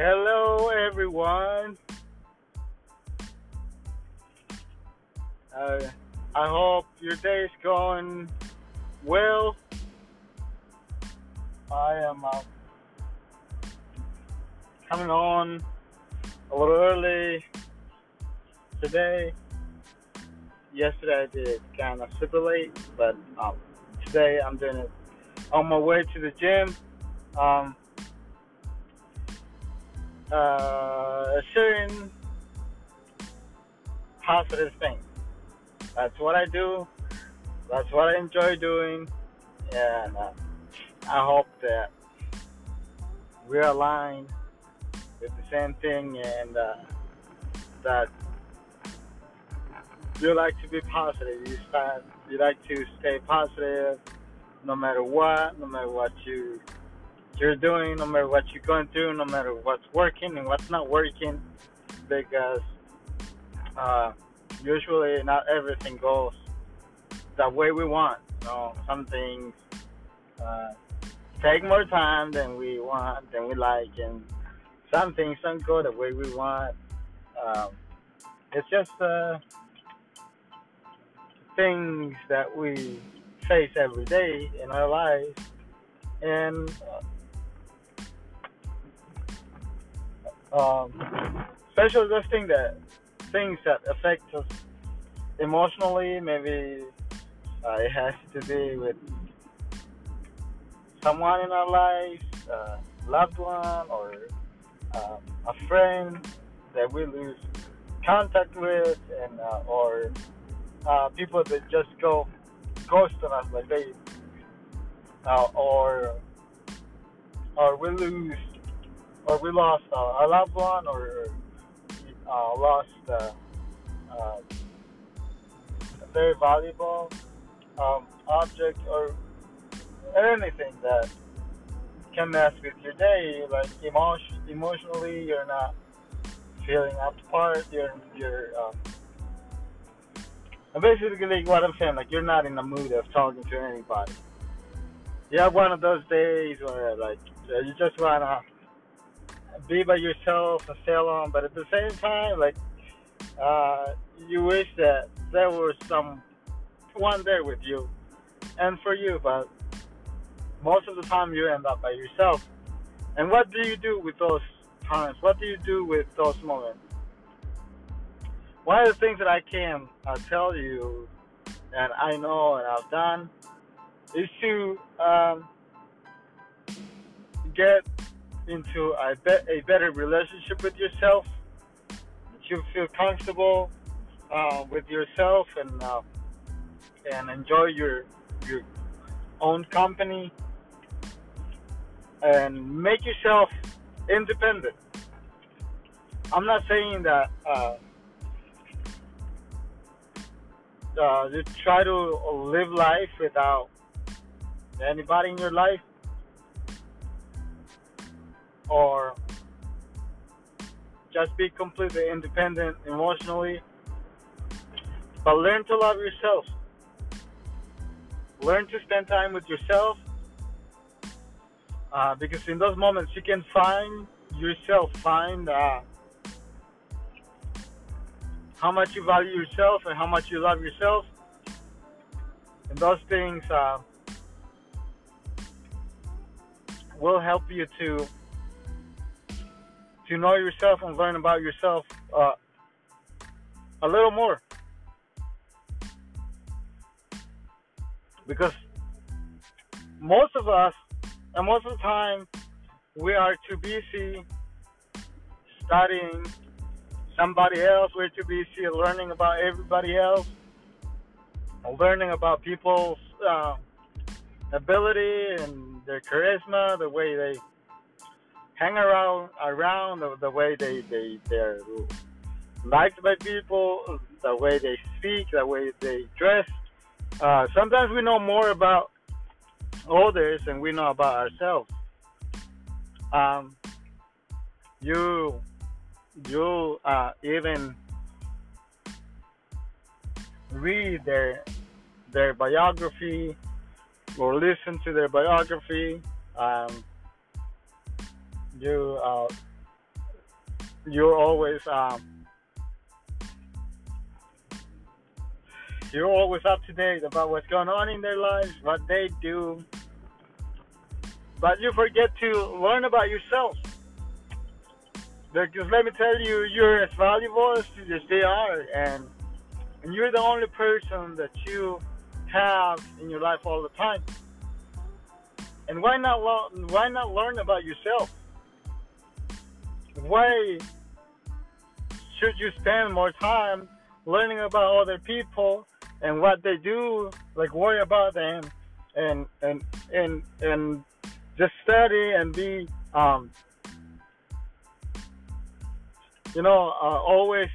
Hello, everyone. Uh, I hope your day is going well. I am uh, coming on a little early today. Yesterday I did kind of super late, but um, today I'm doing it on my way to the gym. Um, uh, sharing positive things. That's what I do. That's what I enjoy doing, and uh, I hope that we're aligned with the same thing, and uh, that you like to be positive. You start. You like to stay positive, no matter what, no matter what you you're doing, no matter what you're going through, no matter what's working and what's not working, because uh, usually not everything goes the way we want. Some things uh, take more time than we want, than we like, and some things don't go the way we want. Um, it's just uh, things that we face every day in our lives, and um, especially those things that things that affect us emotionally. Maybe uh, it has to do with someone in our lives, uh, loved one, or uh, a friend that we lose contact with, and uh, or uh, people that just go ghost on us, like they, uh, or or we lose, or we lost a loved one, or uh, lost uh, uh, a very valuable um, object or anything that can mess with your day. Like emotion, emotionally, you're not feeling up to par. You're you're um, basically what I'm saying. Like you're not in the mood of talking to anybody. You have one of those days where like you just wanna be by yourself and stay alone, but at the same time, like uh, you wish that there was some one there with you and for you, but most of the time you end up by yourself. And what do you do with those times? What do you do with those moments? One of the things that I can uh, tell you, and I know and I've done, is to um, get into a, be- a better relationship with yourself. That you feel comfortable uh, with yourself and uh, and enjoy your your own company and make yourself independent. I'm not saying that uh, uh, you try to live life without anybody in your life or just be completely independent emotionally. But learn to love yourself. Learn to spend time with yourself. Uh, because in those moments you can find yourself, find uh, how much you value yourself and how much you love yourself. And those things uh, will help you to to know yourself and learn about yourself uh, a little more. Because most of us, and most of the time, we are too busy studying somebody else. We're too busy learning about everybody else, learning about people's uh, ability and their charisma, the way they hang around around the, the way they they they're liked by people, the way they speak, the way they dress. Uh, sometimes we know more about others than we know about ourselves. Um, you you uh, even read their their biography or listen to their biography. Um, you uh, you're always um, you're always up to date about what's going on in their lives, what they do, but you forget to learn about yourself. Because let me tell you, you're as valuable as, they are, and and you're the only person that you have in your life all the time. And why not lo- why not learn about yourself? Why should you spend more time learning about other people and what they do? Like worry about them and and and and just study and be um, you know uh, always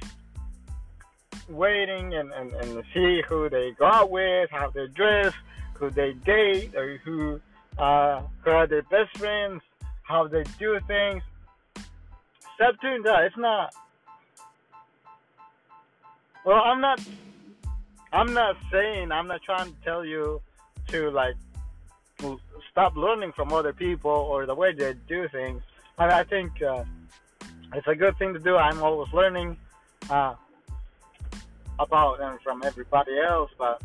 waiting and, and, and see who they go out with, how they dress, who they date, or who, uh, who are their best friends, how they do things. Doing that. It's not. Well, I'm not. I'm not saying. I'm not trying to tell you to like stop learning from other people or the way they do things. I, I think uh, it's a good thing to do. I'm always learning. Uh, about and from everybody else, but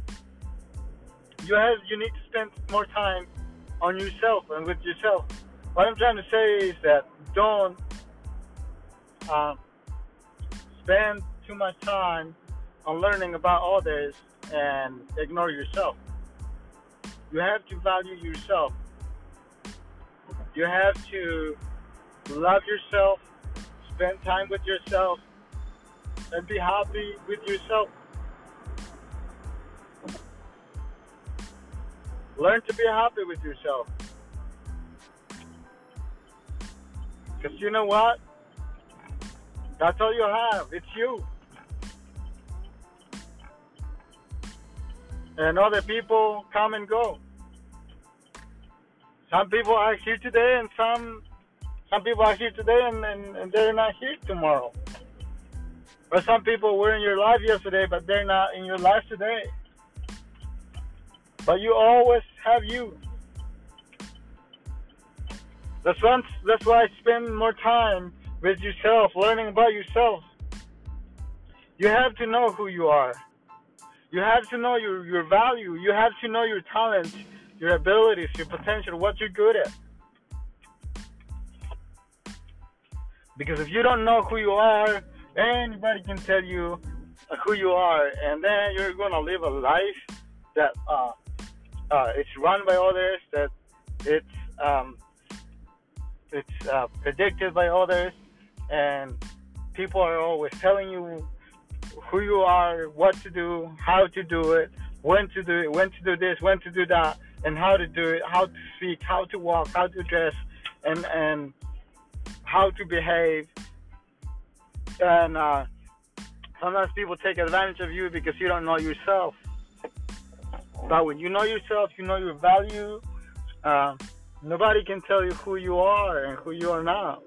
you have you need to spend more time on yourself and with yourself. What I'm trying to say is that don't um, spend too much time on learning about others and ignore yourself. You have to value yourself. You have to love yourself, spend time with yourself, and be happy with yourself. Learn to be happy with yourself. Because you know what? That's all you have. It's you. And other people come and go. Some people are here today and some some people are here today and, and, and they're not here tomorrow. Or some people were in your life yesterday, but they're not in your life today. But you always have you. That's why, that's why I spend more time with yourself, learning about yourself. You have to know who you are. You have to know your, your value. You have to know your talents, your abilities, your potential, what you're good at. Because if you don't know who you are, Anybody can tell you who you are, and then you're gonna live a life that uh, uh, it's run by others, that it's um, it's uh, predicted by others, and people are always telling you who you are, what to do, how to do it, when to do it, when to do this, when to do that, and how to do it, how to speak, how to walk, how to dress, and and how to behave and uh, sometimes people take advantage of you because you don't know yourself. But when you know yourself, you know your value. Uh, nobody can tell you who you are and who you are not.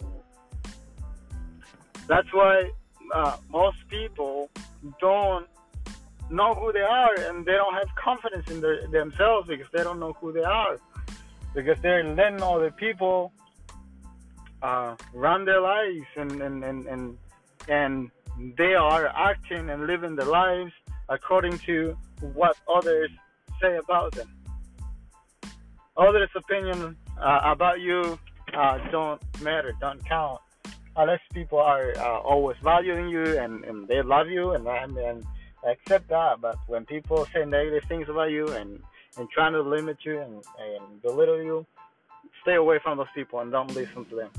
That's why uh, most people don't know who they are and they don't have confidence in their, themselves because they don't know who they are. Because they're letting other people uh, run their lives and, and, and, and and they are acting and living their lives according to what others say about them. Others' opinion uh, about you uh, don't matter, don't count, unless people are uh, always valuing you and, and they love you and, and, and accept that. But when people say negative things about you and, and trying to limit you and, and belittle you, stay away from those people and don't listen to them.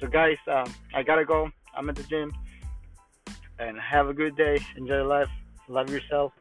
So, guys, um, I gotta go. I'm at the gym. And have a good day. Enjoy life. Love yourself.